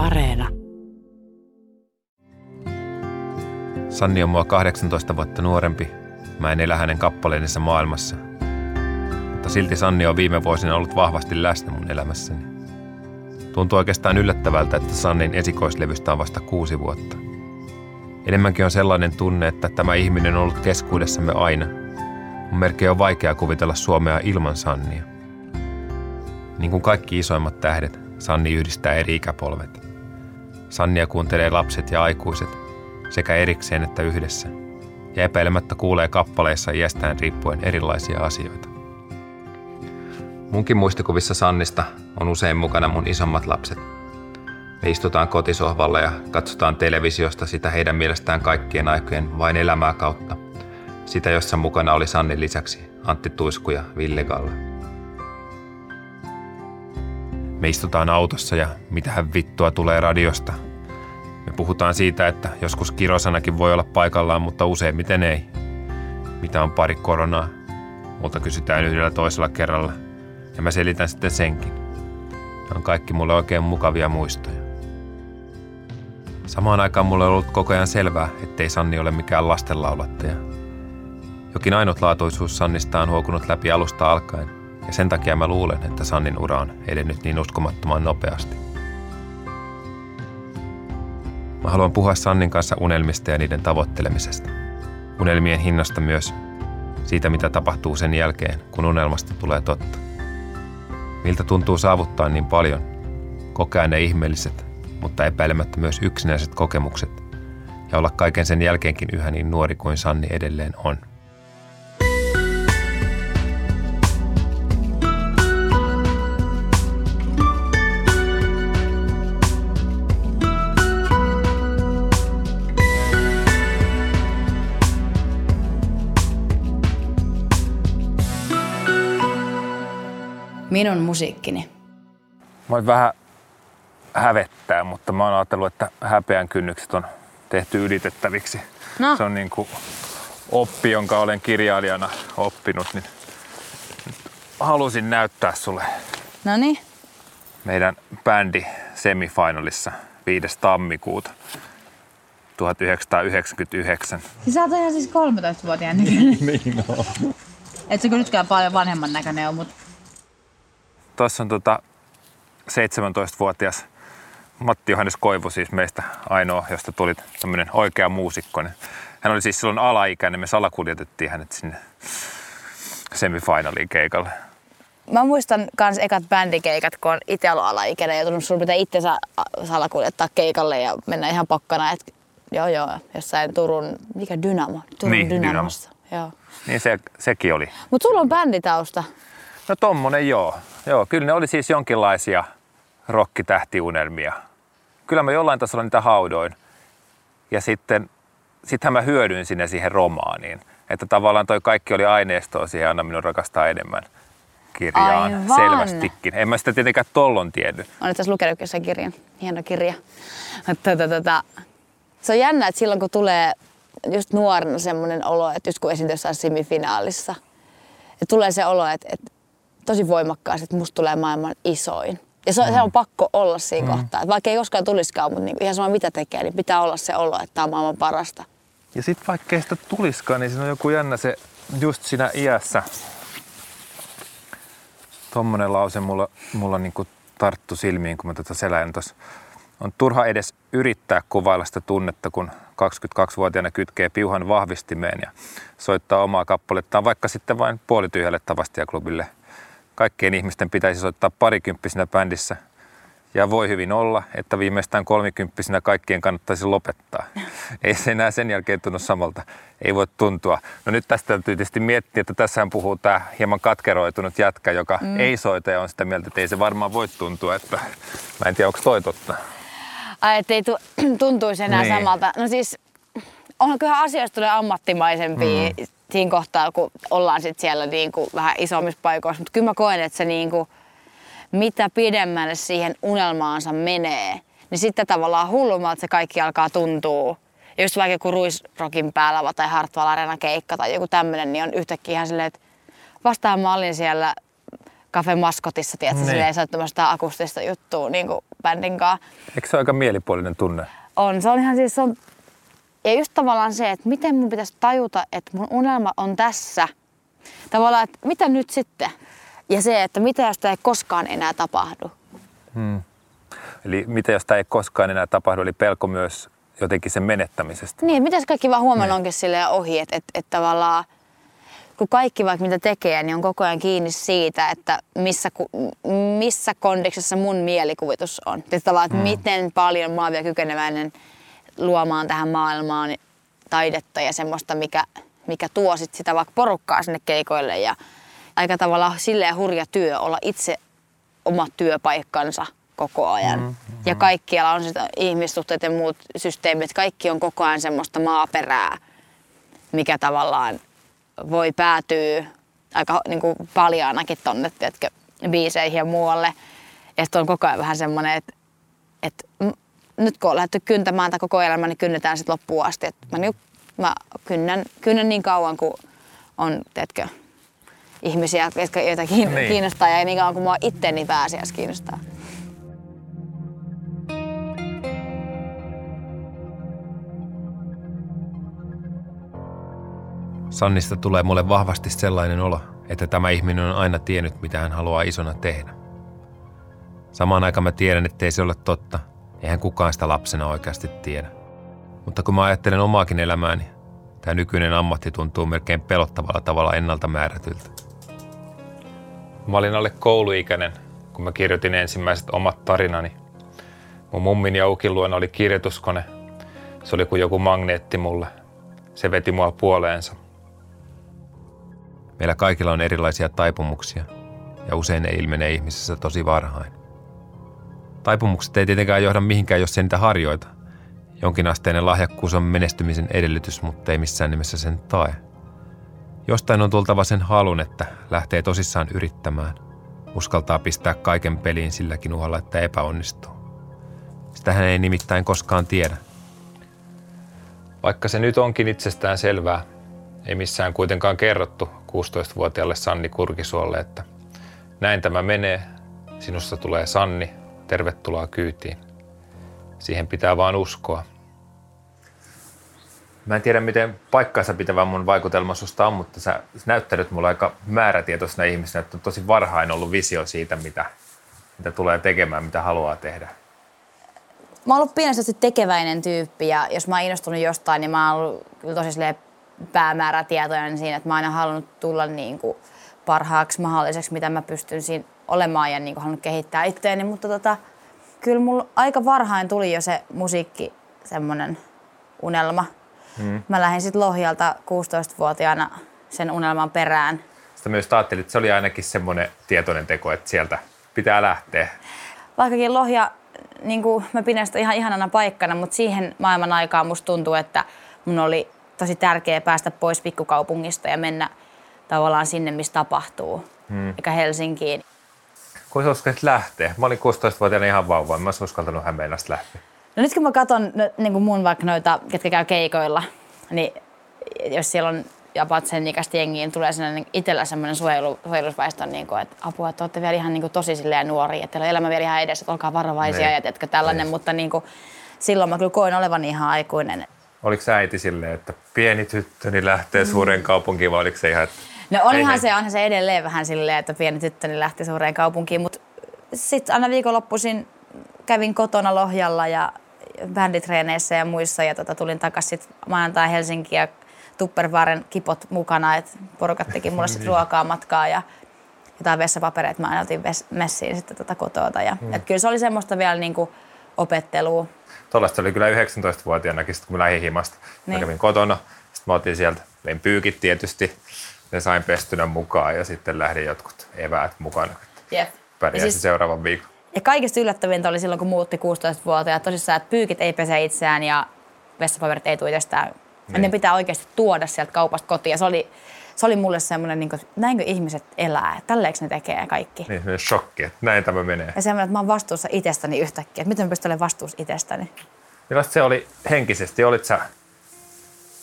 Areena. Sanni on mua 18 vuotta nuorempi. Mä en elä hänen kappaleensa maailmassa. Mutta silti Sanni on viime vuosina ollut vahvasti läsnä mun elämässäni. Tuntuu oikeastaan yllättävältä, että Sannin esikoislevystä on vasta kuusi vuotta. Enemmänkin on sellainen tunne, että tämä ihminen on ollut keskuudessamme aina. Mun melkein on vaikea kuvitella Suomea ilman Sannia. Niin kuin kaikki isoimmat tähdet, Sanni yhdistää eri ikäpolvet. Sannia kuuntelee lapset ja aikuiset, sekä erikseen että yhdessä, ja epäilemättä kuulee kappaleissa iästään riippuen erilaisia asioita. Munkin muistikuvissa Sannista on usein mukana mun isommat lapset. Me istutaan kotisohvalla ja katsotaan televisiosta sitä heidän mielestään kaikkien aikojen vain elämää kautta. Sitä, jossa mukana oli Sannin lisäksi Antti Tuisku ja Ville Galla. Me istutaan autossa ja mitähän vittua tulee radiosta. Me puhutaan siitä, että joskus kirosanakin voi olla paikallaan, mutta useimmiten ei. Mitä on pari koronaa? Multa kysytään yhdellä toisella kerralla – ja mä selitän sitten senkin. Ne on kaikki mulle oikein mukavia muistoja. Samaan aikaan mulle on ollut koko ajan selvää, ettei Sanni ole mikään lastenlaulattaja. Jokin ainutlaatuisuus Sannista on huokunut läpi alusta alkaen, ja sen takia mä luulen, että Sannin ura on edennyt niin uskomattoman nopeasti. Mä haluan puhua Sannin kanssa unelmista ja niiden tavoittelemisesta. Unelmien hinnasta myös, siitä mitä tapahtuu sen jälkeen, kun unelmasta tulee totta. Miltä tuntuu saavuttaa niin paljon? Kokea ne ihmeelliset, mutta epäilemättä myös yksinäiset kokemukset ja olla kaiken sen jälkeenkin yhä niin nuori kuin Sanni edelleen on. Minun musiikkini? Mä vähän hävettää, mutta mä oon ajatellut, että häpeän kynnykset on tehty ylitettäviksi. No. Se on niin kuin oppi, jonka olen kirjailijana oppinut, niin halusin näyttää sulle no niin. meidän bändi semifinalissa 5. tammikuuta 1999. Siis sä oot ihan siis 13-vuotiaan niin on. Et kyllä nytkään paljon vanhemman näköinen on, mutta Tuossa on tota 17-vuotias Matti Johannes Koivu, siis meistä ainoa, josta tuli tämmöinen oikea muusikko. Hän oli siis silloin alaikäinen, me salakuljetettiin hänet sinne semifinaliin keikalle. Mä muistan kans ekat bändikeikat, kun on itse ollut alaikäinen ja tullut sun pitää itsensä salakuljettaa keikalle ja mennä ihan pakkana. Et, joo joo, jossain Turun, mikä Dynamo? Turun niin, Dynamossa. Dynamo. Joo. Niin se, sekin oli. Mutta sulla on bänditausta. No tommonen joo. Joo, kyllä ne oli siis jonkinlaisia rokkitähtiunelmia. Kyllä mä jollain tasolla niitä haudoin. Ja sitten sittenhän mä hyödyin sinne siihen romaaniin. Että tavallaan toi kaikki oli aineistoa siihen Anna minun rakastaa enemmän kirjaan Aivan. selvästikin. En mä sitä tietenkään tollon tiennyt. Olen tässä lukenut jossain kirjan. Hieno kirja. Mutta, tota, tota, se on jännä, että silloin kun tulee just nuorena semmoinen olo, että just kun esiintyy jossain semifinaalissa, että tulee se olo, että, että tosi voimakkaasti, että musta tulee maailman isoin. Ja se, mm. se on pakko olla siinä mm. kohtaa. Että vaikka ei koskaan tulisikaan, mutta niinku ihan sama mitä tekee, niin pitää olla se olo, että tämä on maailman parasta. Ja sitten vaikka ei sitä tuliskaan, niin siinä on joku jännä se just siinä iässä. Tuommoinen lause mulla, mulla niinku tarttu silmiin, kun mä tätä selän tuossa. On turha edes yrittää kuvailla sitä tunnetta, kun 22-vuotiaana kytkee piuhan vahvistimeen ja soittaa omaa kappalettaan vaikka sitten vain puolityhjälle tavastiaklubille – kaikkien ihmisten pitäisi soittaa parikymppisinä bändissä. Ja voi hyvin olla, että viimeistään kolmikymppisinä kaikkien kannattaisi lopettaa. Ei se enää sen jälkeen tunnu samalta. Ei voi tuntua. No nyt tästä täytyy tietysti miettiä, että tässähän puhuu tämä hieman katkeroitunut jätkä, joka mm. ei soita ja on sitä mieltä, että ei se varmaan voi tuntua. Että mä en tiedä, onko toi totta. Ai, ettei tu- tuntuisi enää niin. samalta. No siis, onhan kyllä asioista tulee ammattimaisempia. Mm siinä kohtaa, kun ollaan sit siellä niin kuin vähän isommissa paikoissa. Mutta kyllä mä koen, että se niin kuin, mitä pidemmälle siihen unelmaansa menee, niin sitten tavallaan hullummalta se kaikki alkaa tuntua. Ja just vaikka joku Ruisrokin päällä tai Hartwall Arena keikka tai joku tämmöinen, niin on yhtäkkiä ihan silleen, että vastaan mä olin siellä Cafe Maskotissa, tiedätkö, Niin. silleen soittamasta akustista juttua niin kuin bändin kanssa. Eikö se ole aika mielipuolinen tunne? On, se on ihan siis, se on, ja just tavallaan se, että miten mun pitäisi tajuta, että mun unelma on tässä. Tavallaan, että mitä nyt sitten? Ja se, että mitä jos tämä ei koskaan enää tapahdu. Eli mitä jos tämä ei koskaan enää tapahdu, eli pelko myös jotenkin sen menettämisestä. Niin, mitä jos kaikki vaan huomenna onkin silleen ohi, että, että, että tavallaan kun kaikki vaikka mitä tekee, niin on koko ajan kiinni siitä, että missä, missä kondiksessa mun mielikuvitus on. Että tavallaan, että miten paljon mä oon vielä kykeneväinen luomaan tähän maailmaan taidetta ja semmoista, mikä, mikä tuo sit sitä vaikka porukkaa sinne keikoille. Ja aika tavalla silleen hurja työ olla itse oma työpaikkansa koko ajan. Mm, Ja kaikkialla on sitä ihmissuhteet ja muut systeemit, kaikki on koko ajan semmoista maaperää, mikä tavallaan voi päätyä aika niin kuin paljaanakin tonne, tiedätkö, biiseihin ja muualle. Että on koko ajan vähän semmoinen, että, nyt kun on lähdetty kyntämään tätä koko elämä, niin kynnetään sitten loppuun asti. Että mä, niin, mä kynnän, kynnän niin kauan, kun on, tiedätkö, ihmisiä, jotka, joita Niin. kiinnostaa ja niin kauan kuin mua itteni pääasiassa kiinnostaa. Sannista tulee mulle vahvasti sellainen olo, että tämä ihminen on aina tiennyt, mitä hän haluaa isona tehdä. Samaan aikaan mä tiedän, ettei se ole totta. Eihän kukaan sitä lapsena oikeasti tiedä. Mutta kun mä ajattelen omaakin elämääni, tämä nykyinen ammatti tuntuu melkein pelottavalla tavalla ennalta määrätyltä. Mä olin alle kouluikäinen, kun mä kirjoitin ensimmäiset omat tarinani. Mun mummin ja ukin luona oli kirjoituskone. Se oli kuin joku magneetti mulle. Se veti mua puoleensa. Meillä kaikilla on erilaisia taipumuksia, ja usein ne ilmenee ihmisessä tosi varhain. Taipumukset ei tietenkään johda mihinkään, jos ei niitä harjoita. Jonkinasteinen lahjakkuus on menestymisen edellytys, mutta ei missään nimessä sen tae. Jostain on tultava sen halun, että lähtee tosissaan yrittämään. Uskaltaa pistää kaiken peliin silläkin uhalla, että epäonnistuu. Sitähän ei nimittäin koskaan tiedä. Vaikka se nyt onkin itsestään selvää, ei missään kuitenkaan kerrottu 16-vuotiaalle Sanni Kurkisuolle, että näin tämä menee, sinusta tulee Sanni, tervetuloa kyytiin. Siihen pitää vaan uskoa. Mä en tiedä, miten paikkansa pitävä mun vaikutelma susta on, mutta sä, näyttänyt mulle aika määrätietoisena ihmisenä, että on tosi varhain ollut visio siitä, mitä, mitä tulee tekemään, mitä haluaa tehdä. Mä oon ollut pienestä tekeväinen tyyppi ja jos mä oon innostunut jostain, niin mä oon ollut tosi päämäärätietoinen siinä, että mä oon aina halunnut tulla niin kuin parhaaksi mahdolliseksi, mitä mä pystyn siinä olemaan ja niin kuin halunnut kehittää itteeni, mutta tota, kyllä mulla aika varhain tuli jo se musiikki, semmoinen unelma. Mm. Mä lähdin sitten Lohjalta 16-vuotiaana sen unelman perään. Sitä myös ajattelin, että se oli ainakin semmoinen tietoinen teko, että sieltä pitää lähteä. Vaikkakin Lohja, niin kuin mä pidän sitä ihan ihanana paikkana, mutta siihen maailman aikaan musta tuntuu, että mun oli tosi tärkeää päästä pois pikkukaupungista ja mennä tavallaan sinne, missä tapahtuu, hmm. eikä Helsinkiin. Kun sä uskallit lähteä? Mä olin 16-vuotiaana ihan vauva, mä olisi uskaltanut Hämeenlästä lähteä. No nyt kun mä katson niin kuin mun vaikka noita, ketkä käy keikoilla, niin jos siellä on jopa sen ikäistä jengiä, niin tulee sellainen itsellä semmoinen suojelu, suojelusväestön, niin kuin, että apua, että olette vielä ihan niin kuin, tosi silleen nuoria, että teillä on elämä vielä ihan edessä, että olkaa varovaisia Niin. ja teetkö tällainen, Niin. mutta niin kuin, silloin mä kyllä koin olevan ihan aikuinen. Oliko äiti silleen, että pieni tyttöni lähtee suureen kaupunkiin vai oliko se ihan, että No onhan Ei, se, onhan se edelleen vähän silleen, että pieni tyttöni lähti suureen kaupunkiin, mutta sitten aina viikonloppuisin kävin kotona Lohjalla ja bänditreeneissä ja muissa ja tota, tulin takaisin maanantai Helsinkiin ja Tupperwaren kipot mukana, että porukat teki mulle sitten ruokaa matkaa ja jotain vessapapereita mä aina otin ves- messiin sitten tota kotota. Ja, et kyllä se oli semmoista vielä niinku opettelua. Tuollaista oli kyllä 19-vuotiaanakin, sit kun mä lähdin himasta. Mä Niin. kävin kotona, sitten mä otin sieltä, vein pyykit tietysti, ne sain pestynä mukaan ja sitten lähdin jotkut eväät mukana. Yep. Pärjäsin Ja siis... seuraavan viikon. Ja kaikista yllättävintä oli silloin, kun muutti 16-vuotiaat, tosissaan, että pyykit ei pese itseään ja vessapaperit ei tule itsestään. Niin. Ne pitää oikeasti tuoda sieltä kaupasta kotiin. Ja se oli, se oli mulle semmoinen, niin kuin, näinkö ihmiset elää, että tälleekö ne tekee kaikki. Niin, semmoinen shokki, että näin tämä menee. Ja semmoinen, että mä oon vastuussa itsestäni yhtäkkiä, että miten mä pystyn olemaan vastuussa itsestäni. Millaista se oli henkisesti? Olit sä,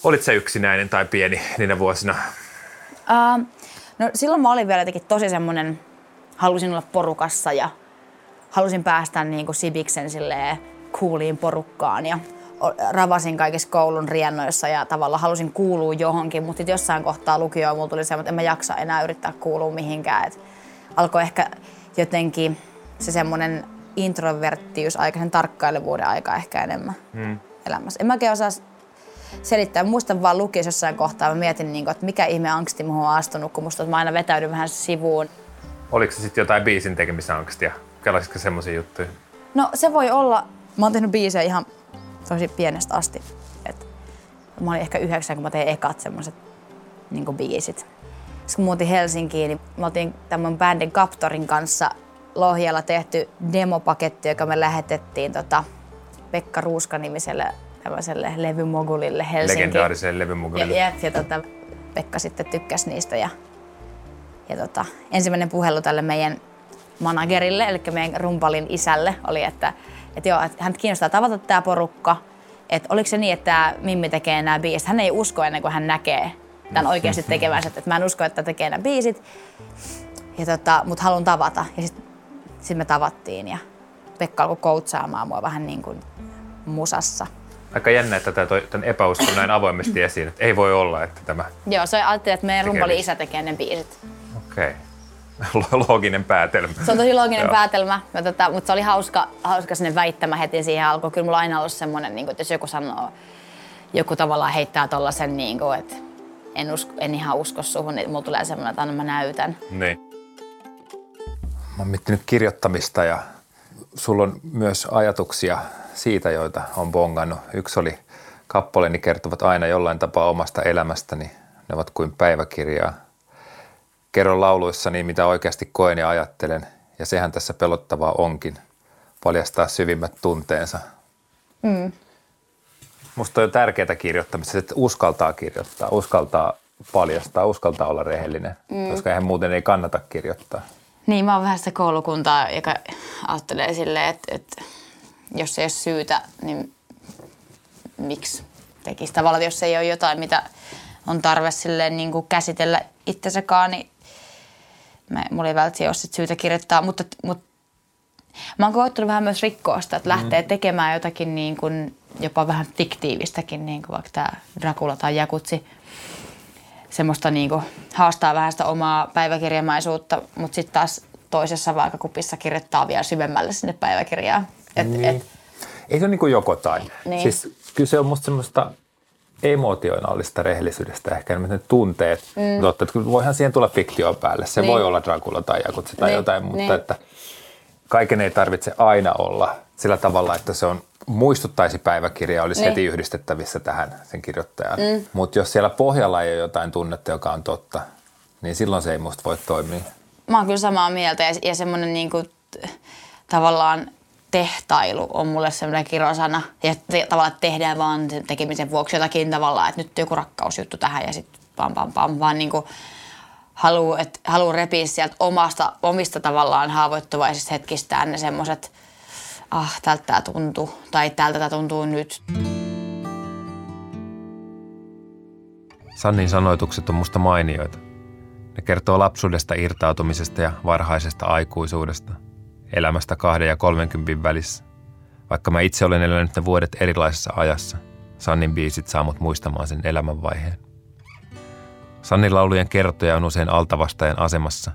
olit sä yksinäinen tai pieni niinä vuosina? Uh, no silloin mä olin vielä jotenkin tosi semmoinen halusin olla porukassa ja halusin päästä niin kuin Sibiksen silleen kuuliin porukkaan ja ravasin kaikissa koulun riennoissa ja tavallaan halusin kuulua johonkin, mutta jossain kohtaa lukioon mulla tuli semmoinen, että en mä jaksa enää yrittää kuulua mihinkään. Et alkoi ehkä jotenkin se semmoinen introverttius aika sen tarkkailevuuden aika ehkä enemmän hmm. elämässä. En mäkään osaa selittää. Muistan vaan lukiossa jossain kohtaa, mä mietin, niin kuin, että mikä ihme angsti muhun on astunut, kun musta mä aina vetäydyn vähän sivuun. Oliko se sitten jotain biisin tekemisen angstia? Kelasitko semmoisia juttuja? No se voi olla. Mä oon tehnyt biisejä ihan tosi pienestä asti. Et mä olin ehkä yhdeksän, kun mä tein ekat semmoiset niin biisit. Sitten kun muutin Helsinkiin, niin mä oltiin tämän bändin Captorin kanssa Lohjalla tehty demopaketti, joka me lähetettiin tota Pekka Ruuska-nimiselle tämmöiselle levymogulille Helsinki. Legendaariselle levymogulille. Ja, ja, ja tota, Pekka sitten tykkäsi niistä. Ja, ja tota, ensimmäinen puhelu tälle meidän managerille, eli meidän rumpalin isälle, oli, että, että joo, että hän kiinnostaa tavata tämä porukka. Että oliko se niin, että tämä Mimmi tekee nämä biisit. Hän ei usko ennen kuin hän näkee tämän oikeasti tekevänsä. Että mä en usko, että tekee nämä biisit. Ja tota, mutta haluan tavata. Ja sitten sit me tavattiin ja Pekka alkoi koutsaamaan mua vähän niin kuin musassa aika jännä, että tämä toi tämän epäuskon näin avoimesti esiin, että ei voi olla, että tämä... Joo, se ajatteli, että meidän rumpali isä tekee ne biisit. Okei. Okay. looginen päätelmä. Se on tosi looginen päätelmä, mutta, tota, mutta se oli hauska, hauska sinne väittämä heti siihen alkuun. Kyllä mulla aina ollut semmoinen, niin kuin, että jos joku sanoo, joku tavallaan heittää tollasen, niin kuin, että en, usko, en ihan usko suhun, niin mulla tulee semmoinen, että mä näytän. Niin. Mä oon miettinyt kirjoittamista ja sulla on myös ajatuksia siitä, joita on bongannut. Yksi oli kappaleeni kertovat aina jollain tapaa omasta elämästäni. Ne ovat kuin päiväkirjaa. Kerron lauluissani, mitä oikeasti koen ja ajattelen. Ja sehän tässä pelottavaa onkin. Paljastaa syvimmät tunteensa. Mm. Musta on jo tärkeää kirjoittamista, että uskaltaa kirjoittaa, uskaltaa paljastaa, uskaltaa olla rehellinen, mm. koska eihän muuten ei kannata kirjoittaa. Niin, mä oon vähän sitä koulukuntaa, joka ajattelee silleen, että, että jos ei ole syytä, niin miksi tekisi tavallaan, jos ei ole jotain, mitä on tarve silleen niin kuin käsitellä itsesäkaan, niin mä, mulla ei välttämättä ole sit syytä kirjoittaa, mutta, mutta mä oon koettanut vähän myös rikkoa sitä, että lähtee mm. tekemään jotakin niin kuin, jopa vähän fiktiivistäkin, niin kuin vaikka tämä Dracula tai Jakutsi. Semmoista niin kuin, haastaa vähän sitä omaa päiväkirjamaisuutta, mutta sitten taas toisessa vaakakupissa kirjoittaa vielä syvemmälle sinne päiväkirjaan. Et, niin. et, Ei se ole niin joko tai. Niin. Siis kyse on musta semmoista emotionaalista rehellisyydestä, ehkä ne tunteet. Mm. Totta, että voihan siihen tulla fiktio päälle. Se niin. voi olla Dracula tai Jakutsi tai niin. jotain, mutta niin. että kaiken ei tarvitse aina olla sillä tavalla, että se on muistuttaisi päiväkirjaa, olisi niin. heti yhdistettävissä tähän sen kirjoittajan. Mm. Mutta jos siellä pohjalla ei ole jotain tunnetta, joka on totta, niin silloin se ei musta voi toimia. Mä oon kyllä samaa mieltä ja, ja semmoinen niinku, tavallaan tehtailu on mulle semmoinen kirosana. Ja te, tavallaan tehdään vaan sen tekemisen vuoksi jotakin tavallaan, että nyt joku rakkausjuttu tähän ja sitten pam pam pam, vaan niin kuin haluaa, että haluaa repiä sieltä omasta, omista tavallaan haavoittuvaisista hetkistään ne semmoiset, ah, tältä tämä tuntuu, tai tältä tämä tuntuu nyt. Sannin sanoitukset on musta mainioita. Ne kertoo lapsuudesta irtautumisesta ja varhaisesta aikuisuudesta – elämästä kahden ja kolmenkympin välissä. Vaikka mä itse olen elänyt ne vuodet erilaisessa ajassa, Sannin biisit saa mut muistamaan sen elämänvaiheen. Sannin laulujen kertoja on usein altavastajan asemassa.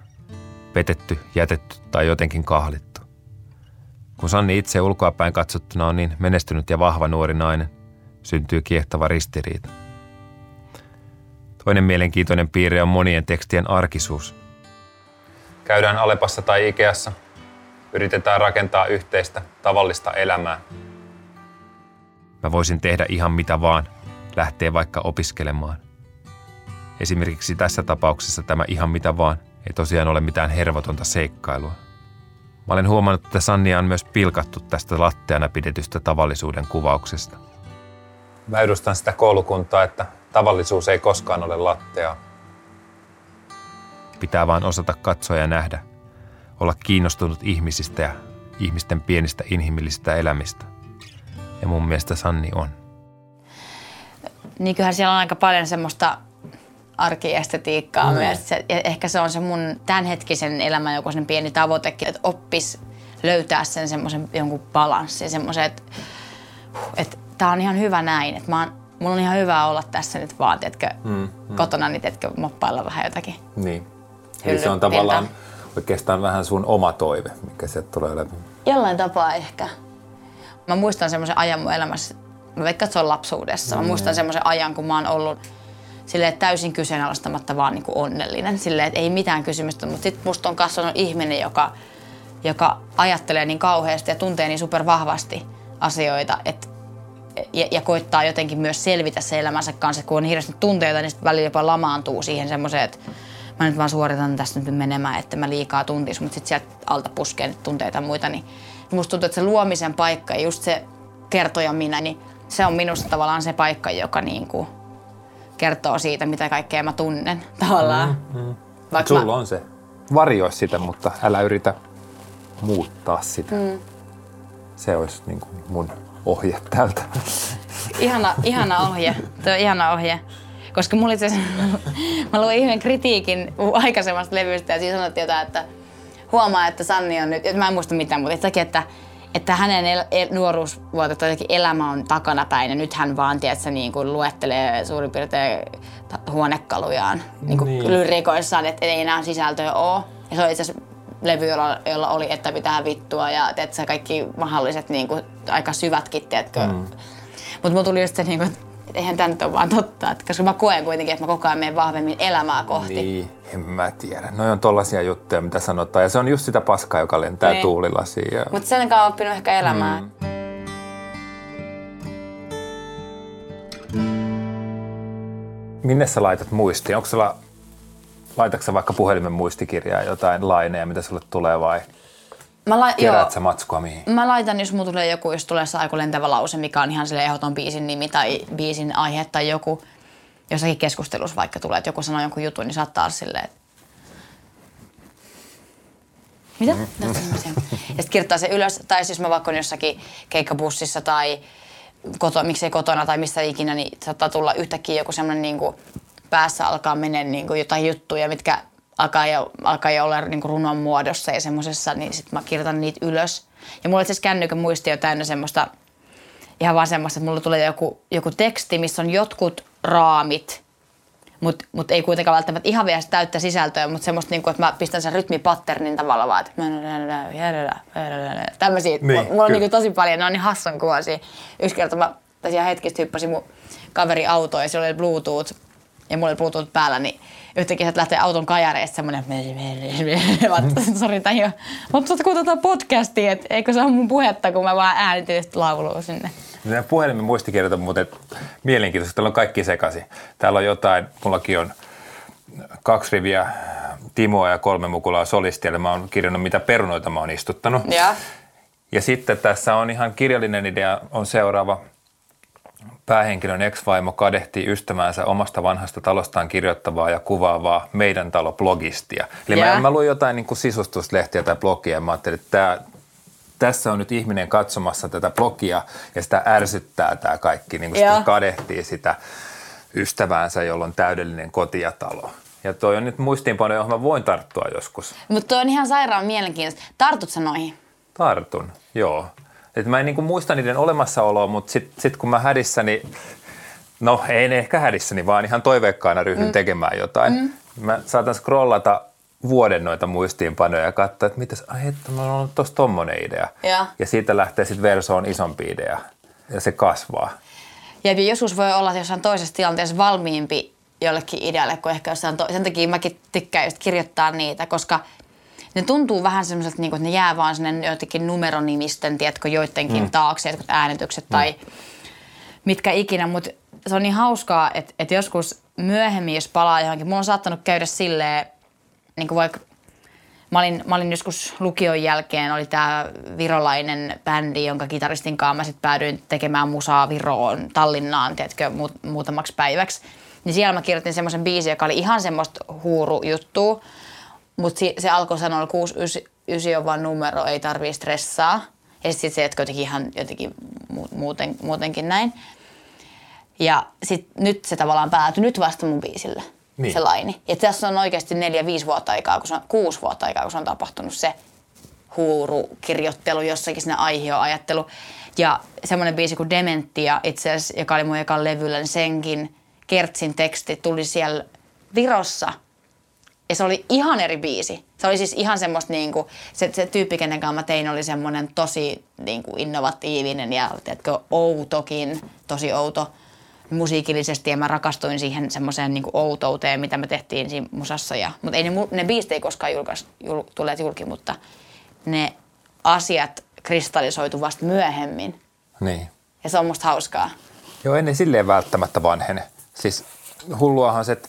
Petetty, jätetty tai jotenkin kahlittu. Kun Sanni itse ulkoapäin katsottuna on niin menestynyt ja vahva nuori nainen, syntyy kiehtova ristiriita. Toinen mielenkiintoinen piirre on monien tekstien arkisuus. Käydään Alepassa tai Ikeassa, Yritetään rakentaa yhteistä, tavallista elämää. Mä voisin tehdä ihan mitä vaan, lähteä vaikka opiskelemaan. Esimerkiksi tässä tapauksessa tämä ihan mitä vaan ei tosiaan ole mitään hervotonta seikkailua. Mä olen huomannut, että Sannia on myös pilkattu tästä latteana pidetystä tavallisuuden kuvauksesta. Mä edustan sitä koulukuntaa, että tavallisuus ei koskaan ole lattea. Pitää vaan osata katsoa ja nähdä – olla kiinnostunut ihmisistä ja ihmisten pienistä inhimillisistä elämistä. Ja mun mielestä Sanni on. Niin kyllähän siellä on aika paljon semmoista arkiestetiikkaa mm. myös. Se, ehkä se on se mun tämänhetkisen elämän joku sen pieni tavoitekin, että oppis löytää sen semmoisen jonkun balanssin, semmoisen, että, että tää on ihan hyvä näin, että mä oon, mulla on ihan hyvä olla tässä nyt vaan, tiedätkö, mm, mm. kotona, niin tiedätkö, moppailla vähän jotakin. Niin. Eli se on tavallaan oikeastaan vähän sun oma toive, mikä sieltä tulee läpi. Jollain tapaa ehkä. Mä muistan semmoisen ajan mun elämässä, mä veikkaan, että se on lapsuudessa. Mä muistan semmoisen ajan, kun mä oon ollut silleen, täysin kyseenalaistamatta vaan niin kuin onnellinen. Silleen, että ei mitään kysymystä, mutta sitten musta on kasvanut ihminen, joka, joka ajattelee niin kauheasti ja tuntee niin super vahvasti asioita, että ja, ja koittaa jotenkin myös selvitä se elämänsä kanssa, kun on hirveästi tunteita, niin sitten välillä jopa lamaantuu siihen semmoiseen, että mä nyt vaan suoritan tästä nyt menemään, että mä liikaa tuntis, mutta sitten sieltä alta puskee tunteita ja muita, niin musta tuntuu, että se luomisen paikka ja just se kertoja minä, niin se on minusta tavallaan se paikka, joka niin kuin kertoo siitä, mitä kaikkea mä tunnen tavallaan. Mm, mm. Vaikka Sulla mä... on se. Varjoi sitä, mutta älä yritä muuttaa sitä. Mm. Se olisi niin kuin mun ohje tältä. Ihana, ihana ohje. Tuo on ihana ohje. Koska mulla itse mä luin yhden kritiikin aikaisemmasta levystä ja siinä sanottiin jotain, että huomaa, että Sanni on nyt, mä en muista mitään, mutta että, että että hänen el- el- nuoruusvuotet jotenkin elämä on takanapäin ja nyt hän vaan tiedätkö, niin kuin luettelee suurin piirtein huonekalujaan niin kuin niin. lyrikoissaan, että ei enää sisältöä ole. Ja se on itse asiassa levy, jolla, jolla oli, että pitää vittua ja tiedätkö, kaikki mahdolliset niin kuin, aika syvätkin, tiedätkö. Mm. Mutta mulla tuli just se, niin kuin, eihän tämä nyt ole vaan totta, että, koska mä koen kuitenkin, että mä koko ajan menen vahvemmin elämää kohti. Niin, en mä tiedä. Noi on tollaisia juttuja, mitä sanotaan. Ja se on just sitä paskaa, joka lentää niin. tuulilasiin. Ja... Mutta sen kanssa on oppinut ehkä elämää. Mm. Minne sä laitat muistiin? Onko sulla, laitatko vaikka puhelimen muistikirjaa jotain laineja, mitä sulle tulee vai – Mä la- Keräät joo, sä matskua mihin? Mä laitan, jos mulla tulee joku, jos tulee joku lentävä lause, mikä on ihan sille ehdoton biisin nimi tai biisin aihe tai joku, jossakin keskustelussa vaikka tulee, että joku sanoo jonkun jutun, niin saattaa olla silleen, että mitä? Mm. ja sitten kirjoittaa se ylös, tai siis mä vaikka on jossakin keikkabussissa tai koto, miksei kotona tai missä ikinä, niin saattaa tulla yhtäkkiä joku semmoinen niin päässä alkaa mennä niin kuin jotain juttuja, mitkä alkaa jo, alkaa jo olla niin runon muodossa ja semmoisessa, niin sitten mä kirjoitan niitä ylös. Ja mulla itse asiassa kännykän muistio täynnä semmoista, ihan vaan semmoista, että mulla tulee joku, joku teksti, missä on jotkut raamit, mutta mut ei kuitenkaan välttämättä ihan vielä täyttä sisältöä, mutta semmoista, niin kuin, että mä pistän sen rytmipatternin tavalla vaan, että tämmöisiä. Niin, mulla on niin kuin, tosi paljon, ne on niin hassan kuvaisia. Yksi kerta mä tosiaan hetkistä hyppäsin mun kaveri autoon ja siellä oli Bluetooth ja mulla oli Bluetooth päällä, niin yhtäkkiä sieltä lähtee auton kajareista semmoinen, sori, tämä ei ole, mutta kuuntelemaan podcastia, että eikö se ole mun puhetta, kun mä vaan äänitin laulua sinne. Nämä puhelimen muistikirjat on muuten mielenkiintoista, täällä on kaikki sekaisin. Täällä on jotain, mullakin on kaksi riviä Timoa ja kolme mukulaa solistia, mä oon kirjannut, mitä perunoita mä oon istuttanut. Ja. Ja sitten tässä on ihan kirjallinen idea, on seuraava – päähenkilön ex-vaimo kadehti ystäväänsä omasta vanhasta talostaan kirjoittavaa ja kuvaavaa meidän talo blogistia. Eli yeah. mä, mä luin jotain niin kuin sisustuslehtiä tai blogia ja mä ajattelin, että tämä, tässä on nyt ihminen katsomassa tätä blogia ja sitä ärsyttää tämä kaikki, niin kuin yeah. kadehtii sitä ystäväänsä, jolla on täydellinen koti ja talo. Ja toi on nyt muistiinpano, johon mä voin tarttua joskus. Mutta toi on ihan sairaan mielenkiintoista. Tartut sä noihin? Tartun, joo. Et mä en niinku muista niiden olemassaoloa, mutta sitten sit kun mä hädissäni, no ei ne ehkä hädissäni, vaan ihan toiveikkaana ryhdyn mm. tekemään jotain. Mm. Mä saatan scrollata vuoden noita muistiinpanoja ja katsoa, että mitäs, ai että mulla on tuossa tommonen idea. Ja. ja siitä lähtee sitten versoon isompi idea ja se kasvaa. Ja joskus voi olla jossain toisessa tilanteessa valmiimpi jollekin idealle kuin ehkä jossain to- Sen takia mäkin tykkään just kirjoittaa niitä, koska ne tuntuu vähän semmoiselta, niin että ne jää vaan sinne jotenkin numeronimisten, tiedätkö, joidenkin mm. taakse, jotkut äänitykset mm. tai mitkä ikinä, mutta se on niin hauskaa, että, että joskus myöhemmin, jos palaa johonkin, mulla on saattanut käydä silleen, niin kuin vaikka Mä olin, mä olin joskus lukion jälkeen, oli tämä virolainen bändi, jonka kitaristin kanssa mä sitten päädyin tekemään musaa Viroon, Tallinnaan, tiedätkö, muut, muutamaksi päiväksi. Niin siellä mä kirjoitin semmoisen biisin, joka oli ihan semmoista huurujuttua. Mutta se, se alkoi sanoa, että 69 on vaan numero, ei tarvii stressaa. Ja sitten se jatkoi jotenkin ihan jotenkin muuten, muutenkin näin. Ja sitten nyt se tavallaan päätyi nyt vasta mun biisille. niin. se laini. Ja tässä on oikeasti neljä, viisi vuotta aikaa, kun se on, kuusi vuotta aikaa, kun se on tapahtunut se huurukirjoittelu, jossakin sinne aihioajattelu. Ja semmoinen biisi kuin Dementia itse asiassa, joka oli mun ekan levyllä, niin senkin Kertsin teksti tuli siellä Virossa. Ja se oli ihan eri biisi. Se oli siis ihan semmoista niinku, se, se tyyppi, kenen kanssa mä tein, oli semmoinen tosi niinku innovatiivinen ja teetkö, outokin, tosi outo musiikillisesti ja mä rakastuin siihen semmoiseen niinku outouteen, mitä me tehtiin siinä musassa. Ja, mutta ei ne, ne biisit ei koskaan julkais, jul, tulleet julki, mutta ne asiat kristallisoitu vasta myöhemmin. Niin. Ja se on musta hauskaa. Joo, ei ne silleen välttämättä vanhene. Siis hulluahan se, että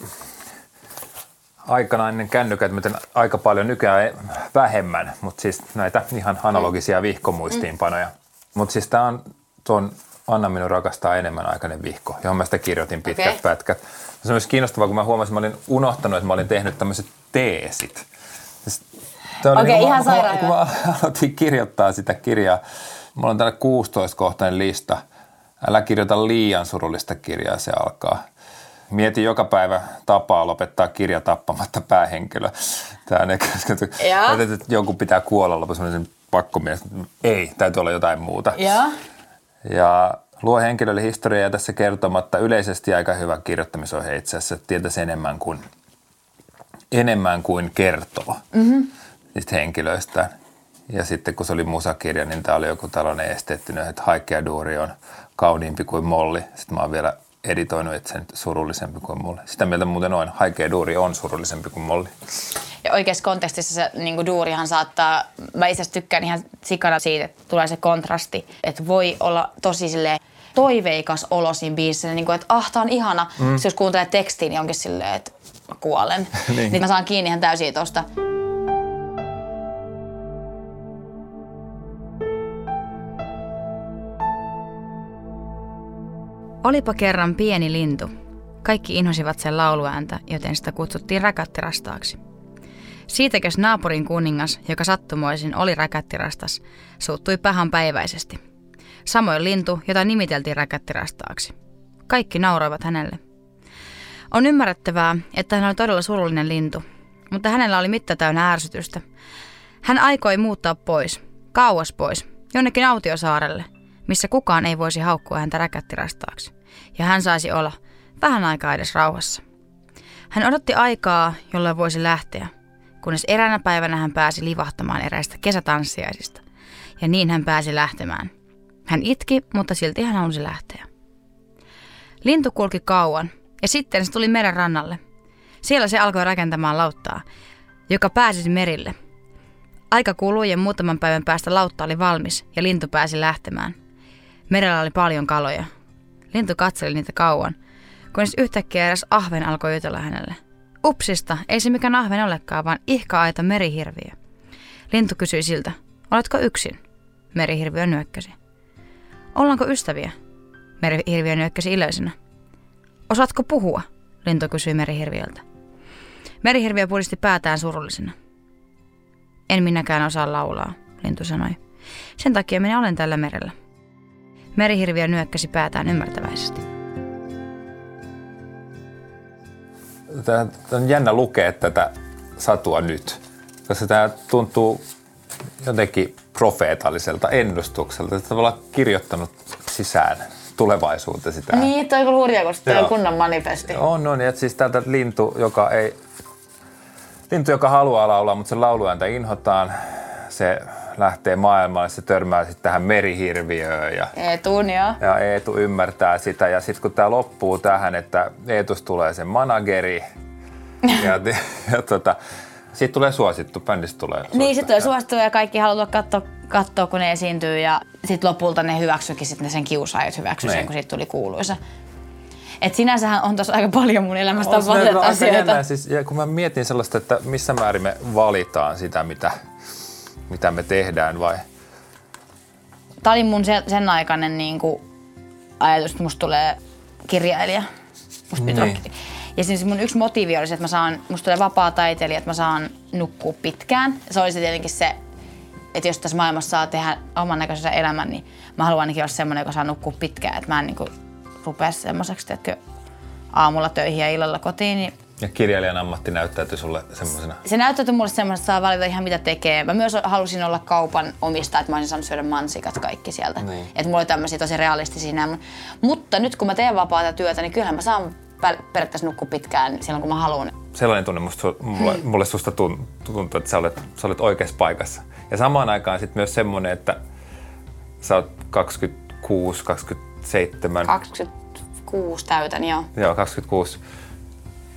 aikana ennen kännykät, miten aika paljon nykyään vähemmän, mutta siis näitä ihan analogisia vihkomuistiinpanoja. Mm. Mutta siis tämä on tuon Anna minun rakastaa enemmän aikainen vihko, johon mä sitä kirjoitin pitkät okay. pätkät. Se on myös kiinnostavaa, kun mä huomasin, että mä olin unohtanut, että mä olin tehnyt tämmöiset teesit. Siis Okei, okay, niin, ihan sairaan Kun mä aloitin kirjoittaa sitä kirjaa, mulla on täällä 16-kohtainen lista. Älä kirjoita liian surullista kirjaa, se alkaa. Mieti joka päivä tapaa lopettaa kirja tappamatta päähenkilö. Tämä ne, että joku pitää kuolla lopussa, sen pakkomies. Ei, täytyy olla jotain muuta. Ja, ja luo henkilölle historiaa tässä kertomatta yleisesti aika hyvä kirjoittamisohje itse asiassa. Tietäisi enemmän kuin, enemmän kuin kertoo. Mm-hmm niistä henkilöistä. Ja sitten kun se oli musakirja, niin tämä oli joku tällainen esteettinen, että Haikea Duuri on kauniimpi kuin Molli. Sitten mä oon vielä editoinut, että sen surullisempi kuin Molli. Sitä mieltä muuten on, Haikea Duuri on surullisempi kuin Molli. Ja oikeassa kontekstissa se niin duurihan saattaa, mä itse tykkään ihan sikana siitä, että tulee se kontrasti, että voi olla tosi silleen toiveikas olo siinä biisissä, niin kuin, että ah, tää on ihana. Mm. jos kuuntelee tekstiin, niin onkin silleen, että mä kuolen. niin. niin mä saan kiinni ihan täysin tosta. Olipa kerran pieni lintu. Kaikki inhosivat sen lauluääntä, joten sitä kutsuttiin räkättirastaaksi. Siitäkäs naapurin kuningas, joka sattumoisin oli räkättirastas, suuttui pahan päiväisesti. Samoin lintu, jota nimiteltiin räkättirastaaksi. Kaikki nauroivat hänelle. On ymmärrettävää, että hän oli todella surullinen lintu, mutta hänellä oli mitta täynnä ärsytystä. Hän aikoi muuttaa pois, kauas pois, jonnekin autiosaarelle, missä kukaan ei voisi haukkua häntä räkättirastaaksi, ja hän saisi olla vähän aikaa edes rauhassa. Hän odotti aikaa, jolloin voisi lähteä, kunnes eräänä päivänä hän pääsi livahtamaan eräistä kesätanssiaisista, ja niin hän pääsi lähtemään. Hän itki, mutta silti hän halusi lähteä. Lintu kulki kauan, ja sitten se tuli meren rannalle. Siellä se alkoi rakentamaan lauttaa, joka pääsisi merille. Aika kului ja muutaman päivän päästä lautta oli valmis ja lintu pääsi lähtemään. Merellä oli paljon kaloja. Lintu katseli niitä kauan, kunnes yhtäkkiä eräs ahven alkoi jutella hänelle. Upsista, ei se mikään ahven olekaan, vaan ihka-aita merihirviö. Lintu kysyi siltä, oletko yksin? Merihirviö nyökkäsi. Ollaanko ystäviä? Merihirviö nyökkäsi iloisena. Osaatko puhua? Lintu kysyi merihirviöltä. Merihirviö pudisti päätään surullisena. En minäkään osaa laulaa, lintu sanoi. Sen takia minä olen tällä merellä. Merihirviö nyökkäsi päätään ymmärtäväisesti. Tämä on jännä lukea tätä satua nyt, koska tämä tuntuu jotenkin profeetalliselta ennustukselta. Että tavallaan kirjoittanut sisään tulevaisuutesi tähän. Niin, toi on hurjaa, koska toi on kunnan manifesti. On, on. Että siis täältä lintu, joka ei... Lintu, joka haluaa laulaa, mutta sen lauluääntä inhotaan. Se lähtee maailmalle, se törmää sitten tähän merihirviöön. Ja, Eetuun, joo. Ja Eetu ymmärtää sitä. Ja sitten kun tämä loppuu tähän, että Eetus tulee sen manageri. ja, ja tota, sitten tulee suosittu, bändistä tulee suosittu. Niin, sitten tulee suosittu ja kaikki haluaa katsoa, katsoa, kun ne esiintyy. Ja sitten lopulta ne hyväksyikin sitten sen kiusaajat hyväksy sen, niin. kun siitä tuli kuuluisa. Et sinänsähän on tuossa aika paljon mun elämästä on paljon asioita. Siis, ja kun mä mietin sellaista, että missä määrin me valitaan sitä, mitä mitä me tehdään vai? Tämä oli mun sen, sen aikainen niin kuin, ajatus, että musta tulee kirjailija. Musta niin. Ja siis mun yksi motiivi oli se, että mä saan, musta tulee vapaa taiteilija, että mä saan nukkua pitkään. Se olisi tietenkin se, että jos tässä maailmassa saa tehdä oman näköisen elämän, niin mä haluan ainakin olla semmoinen, joka saa nukkua pitkään. Että mä en niin kuin, rupea semmoiseksi, että aamulla töihin ja illalla kotiin. Niin Ja kirjailijan ammatti näyttäytyi sulle semmoisena? Se näyttäytyi mulle semmoista, että saa valita ihan mitä tekee. Mä myös halusin olla kaupan omistaja, että mä olisin saanut syödä mansikat kaikki sieltä. Niin. Että mulla oli tämmöisiä tosi realistisia nämä. Mutta nyt kun mä teen vapaata työtä, niin kyllähän mä saan per- periaatteessa nukkua pitkään silloin, kun mä haluan. Sellainen tunne musta, mulle, mulle susta tun- tuntuu, että sä olet, sä olet oikeassa paikassa. Ja samaan aikaan sitten myös semmoinen, että sä oot 26, 27, 26 täytän, joo. joo 26,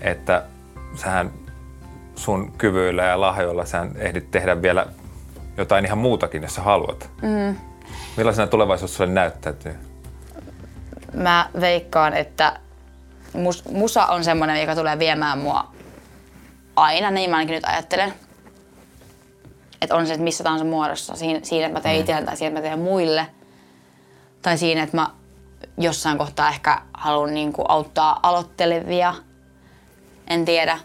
että sähän sun kyvyillä ja lahjoilla sä ehdit tehdä vielä jotain ihan muutakin, jos sä haluat. Mm. Millaisena tulevaisuus sulle näyttäytyy? Mä veikkaan, että mus, musa on semmoinen, joka tulee viemään mua aina, niin mä ainakin nyt ajattelen. Että on se että missä tahansa muodossa. Siinä, siinä että mä teen itselle tai siinä, että mä teen muille. Tai siinä, että mä jossain kohtaa ehkä haluan niinku auttaa aloittelevia. En tiedä.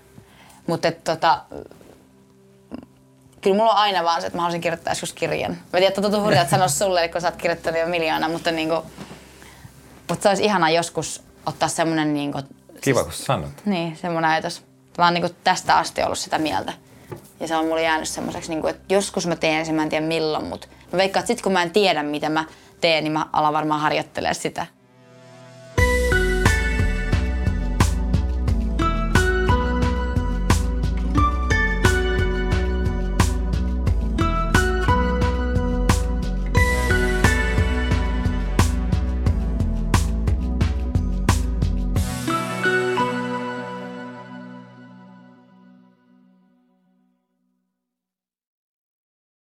Mutta tota, kyllä mulla on aina vaan se, että mä haluaisin kirjoittaa joskus kirjan. Mä tiedän, että tuntuu hurjalta sanoa sulle, kun sä oot kirjoittanut jo miljoona, mutta niinku, mutta se olisi ihanaa joskus ottaa semmoinen niinku, Kiva, kun sanot. niin, semmoinen ajatus. Mä oon niinku tästä asti ollut sitä mieltä. Ja se on mulle jäänyt semmoiseksi, niinku, että joskus mä teen sen, mä en tiedä milloin, mutta mä veikkaan, että sit kun mä en tiedä, mitä mä teen, niin mä alan varmaan harjoittelee sitä.